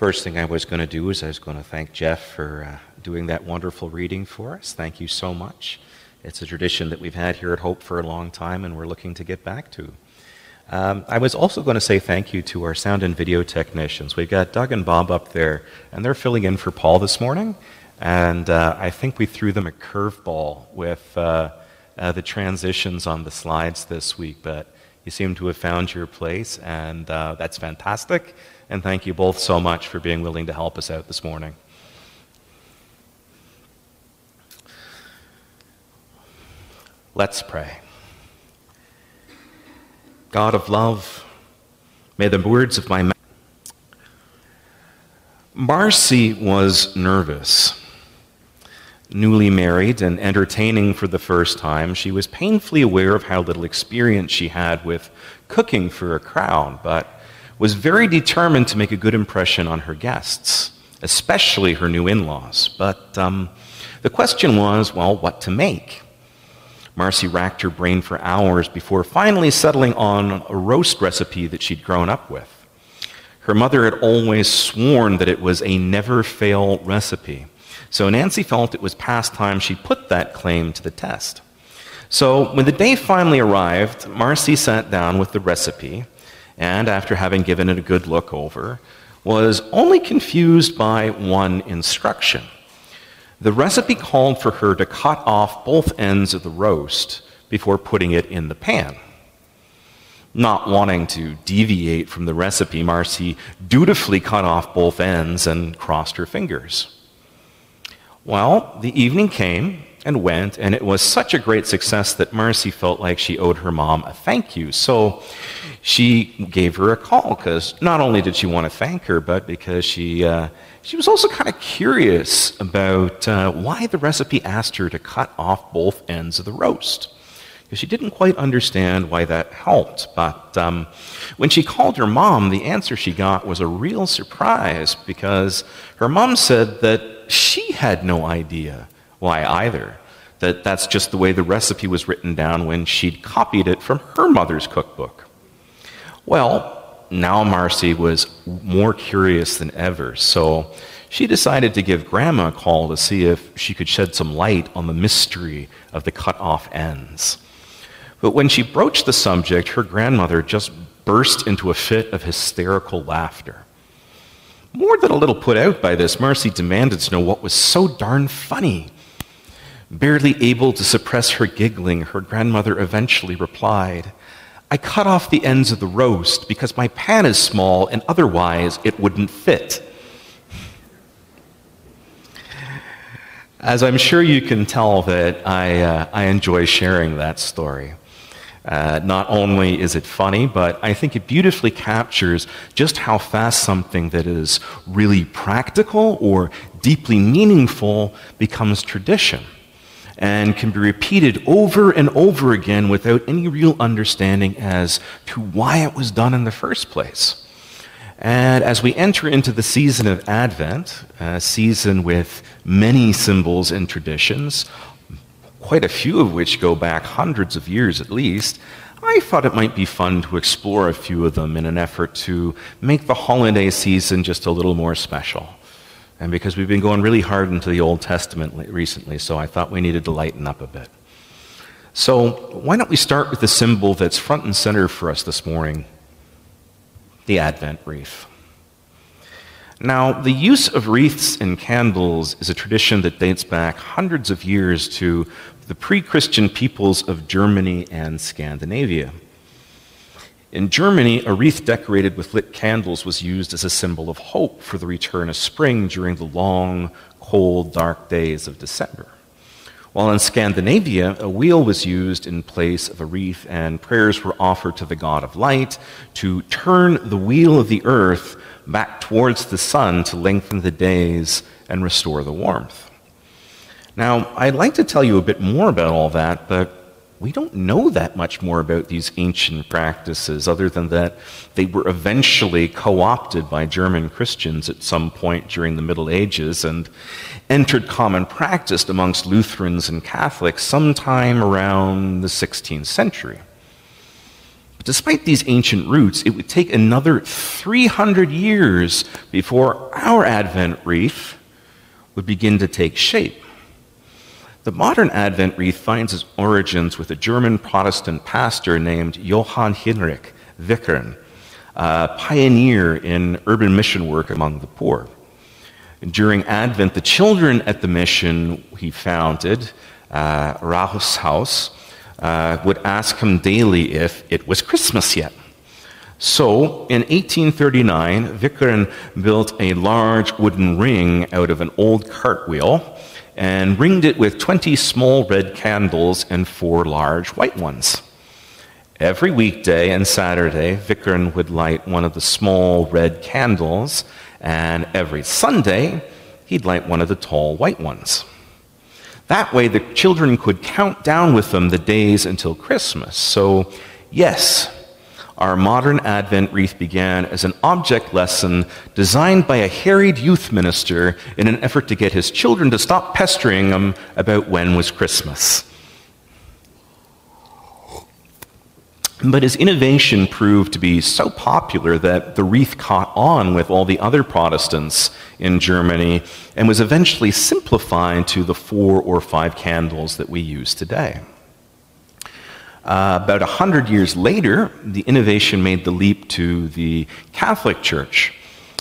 First thing I was going to do is I was going to thank Jeff for uh, doing that wonderful reading for us. Thank you so much. It's a tradition that we've had here at Hope for a long time, and we're looking to get back to. Um, I was also going to say thank you to our sound and video technicians. We've got Doug and Bob up there, and they're filling in for Paul this morning. And uh, I think we threw them a curveball with uh, uh, the transitions on the slides this week, but you seem to have found your place, and uh, that's fantastic. And thank you both so much for being willing to help us out this morning. Let's pray. God of love, may the words of my mouth. Marcy was nervous. Newly married and entertaining for the first time, she was painfully aware of how little experience she had with cooking for a crowd, but was very determined to make a good impression on her guests, especially her new in laws. But um, the question was well, what to make? Marcy racked her brain for hours before finally settling on a roast recipe that she'd grown up with. Her mother had always sworn that it was a never fail recipe. So Nancy felt it was past time she put that claim to the test. So when the day finally arrived, Marcy sat down with the recipe and after having given it a good look over, was only confused by one instruction. The recipe called for her to cut off both ends of the roast before putting it in the pan. Not wanting to deviate from the recipe, Marcy dutifully cut off both ends and crossed her fingers. Well, the evening came, and went, and it was such a great success that Marcy felt like she owed her mom a thank you. So she gave her a call because not only did she want to thank her, but because she, uh, she was also kind of curious about uh, why the recipe asked her to cut off both ends of the roast. Because she didn't quite understand why that helped. But um, when she called her mom, the answer she got was a real surprise because her mom said that she had no idea why either. That that's just the way the recipe was written down when she'd copied it from her mother's cookbook. Well, now Marcy was more curious than ever, so she decided to give Grandma a call to see if she could shed some light on the mystery of the cut off ends. But when she broached the subject, her grandmother just burst into a fit of hysterical laughter. More than a little put out by this, Marcy demanded to know what was so darn funny. Barely able to suppress her giggling, her grandmother eventually replied, I cut off the ends of the roast because my pan is small and otherwise it wouldn't fit. As I'm sure you can tell that I, uh, I enjoy sharing that story. Uh, not only is it funny, but I think it beautifully captures just how fast something that is really practical or deeply meaningful becomes tradition and can be repeated over and over again without any real understanding as to why it was done in the first place. And as we enter into the season of Advent, a season with many symbols and traditions, quite a few of which go back hundreds of years at least, I thought it might be fun to explore a few of them in an effort to make the holiday season just a little more special and because we've been going really hard into the Old Testament recently, so I thought we needed to lighten up a bit. So, why don't we start with the symbol that's front and center for us this morning the Advent wreath. Now, the use of wreaths and candles is a tradition that dates back hundreds of years to the pre Christian peoples of Germany and Scandinavia. In Germany, a wreath decorated with lit candles was used as a symbol of hope for the return of spring during the long, cold, dark days of December. While in Scandinavia, a wheel was used in place of a wreath, and prayers were offered to the god of light to turn the wheel of the earth back towards the sun to lengthen the days and restore the warmth. Now, I'd like to tell you a bit more about all that, but we don't know that much more about these ancient practices other than that they were eventually co opted by German Christians at some point during the Middle Ages and entered common practice amongst Lutherans and Catholics sometime around the 16th century. But despite these ancient roots, it would take another 300 years before our Advent wreath would begin to take shape. The modern Advent wreath finds its origins with a German Protestant pastor named Johann Heinrich Wichern, a pioneer in urban mission work among the poor. During Advent, the children at the mission he founded, uh, House, uh, would ask him daily if it was Christmas yet. So, in 1839, Wichern built a large wooden ring out of an old cartwheel and ringed it with 20 small red candles and four large white ones. Every weekday and Saturday, Wichern would light one of the small red candles, and every Sunday, he'd light one of the tall white ones. That way, the children could count down with them the days until Christmas. So, yes, our modern Advent wreath began as an object lesson designed by a harried youth minister in an effort to get his children to stop pestering him about when was Christmas. But his innovation proved to be so popular that the wreath caught on with all the other Protestants in Germany and was eventually simplified to the four or five candles that we use today. Uh, about a hundred years later, the innovation made the leap to the Catholic Church,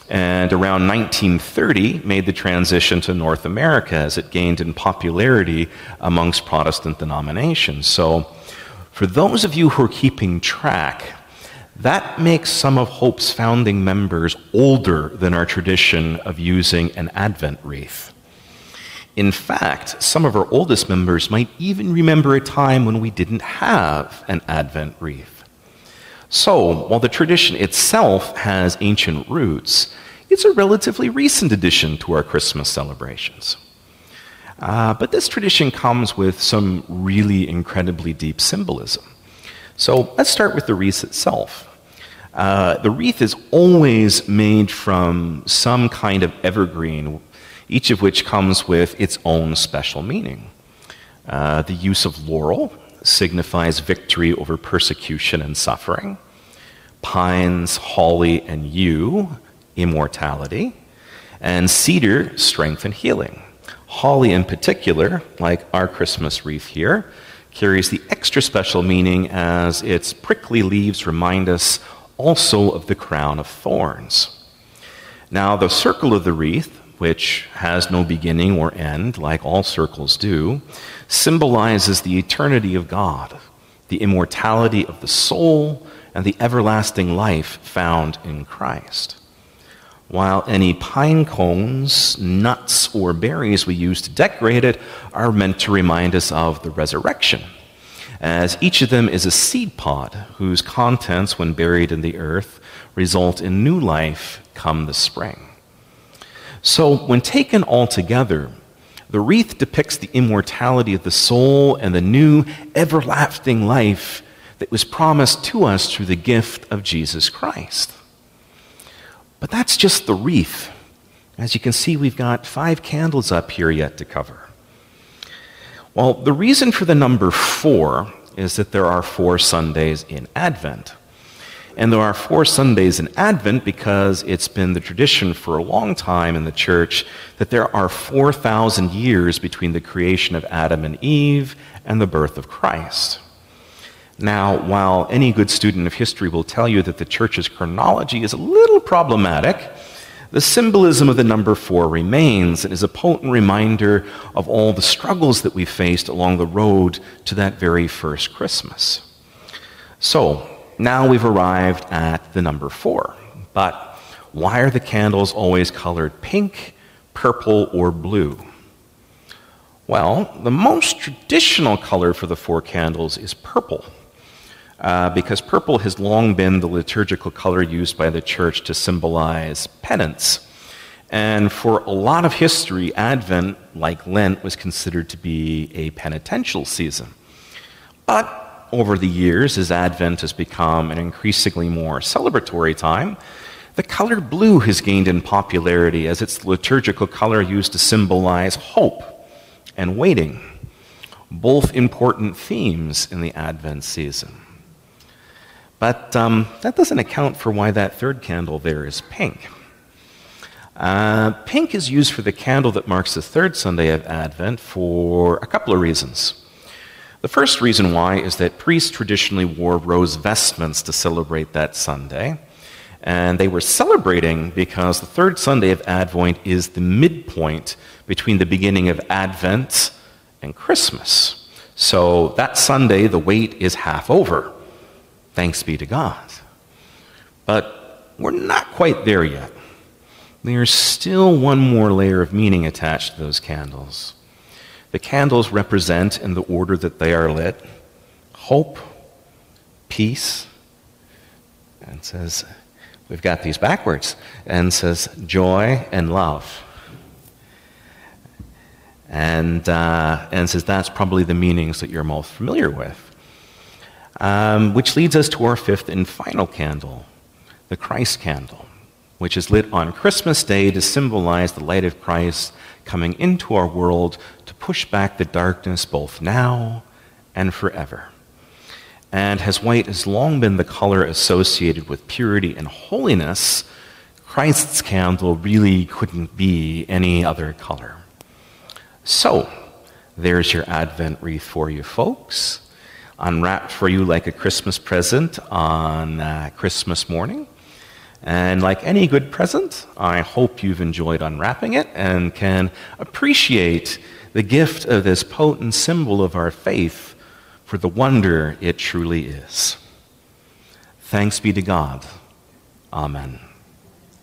and around 1930 made the transition to North America as it gained in popularity amongst Protestant denominations. So for those of you who are keeping track, that makes some of Hope's founding members older than our tradition of using an Advent wreath. In fact, some of our oldest members might even remember a time when we didn't have an Advent wreath. So, while the tradition itself has ancient roots, it's a relatively recent addition to our Christmas celebrations. Uh, but this tradition comes with some really incredibly deep symbolism. So let's start with the wreath itself. Uh, the wreath is always made from some kind of evergreen, each of which comes with its own special meaning. Uh, the use of laurel signifies victory over persecution and suffering. Pines, holly, and yew, immortality. And cedar, strength and healing. Holly, in particular, like our Christmas wreath here, carries the extra special meaning as its prickly leaves remind us also of the crown of thorns. Now, the circle of the wreath, which has no beginning or end, like all circles do, symbolizes the eternity of God, the immortality of the soul, and the everlasting life found in Christ while any pine cones, nuts, or berries we use to decorate it are meant to remind us of the resurrection, as each of them is a seed pod whose contents, when buried in the earth, result in new life come the spring. So, when taken all together, the wreath depicts the immortality of the soul and the new everlasting life that was promised to us through the gift of Jesus Christ. But that's just the wreath. As you can see, we've got five candles up here yet to cover. Well, the reason for the number four is that there are four Sundays in Advent. And there are four Sundays in Advent because it's been the tradition for a long time in the church that there are 4,000 years between the creation of Adam and Eve and the birth of Christ. Now, while any good student of history will tell you that the church's chronology is a little problematic, the symbolism of the number four remains and is a potent reminder of all the struggles that we faced along the road to that very first Christmas. So, now we've arrived at the number four. But why are the candles always colored pink, purple, or blue? Well, the most traditional color for the four candles is purple uh, because purple has long been the liturgical color used by the church to symbolize penance. And for a lot of history, Advent, like Lent, was considered to be a penitential season. But over the years, as Advent has become an increasingly more celebratory time, the color blue has gained in popularity as its liturgical color used to symbolize hope and waiting, both important themes in the Advent season. But um, that doesn't account for why that third candle there is pink. Uh, pink is used for the candle that marks the third Sunday of Advent for a couple of reasons. The first reason why is that priests traditionally wore rose vestments to celebrate that Sunday. And they were celebrating because the third Sunday of Advent is the midpoint between the beginning of Advent and Christmas. So that Sunday, the wait is half over. Thanks be to God. But we're not quite there yet. There's still one more layer of meaning attached to those candles. The candles represent, in the order that they are lit, hope, peace, and says, we've got these backwards, and says joy and love. And, uh, and says that's probably the meanings that you're most familiar with. Um, which leads us to our fifth and final candle, the Christ candle, which is lit on Christmas Day to symbolize the light of Christ coming into our world to push back the darkness both now and forever. And as white has long been the color associated with purity and holiness, Christ's candle really couldn't be any other color. So, there's your Advent wreath for you, folks unwrapped for you like a Christmas present on uh, Christmas morning. And like any good present, I hope you've enjoyed unwrapping it and can appreciate the gift of this potent symbol of our faith for the wonder it truly is. Thanks be to God. Amen.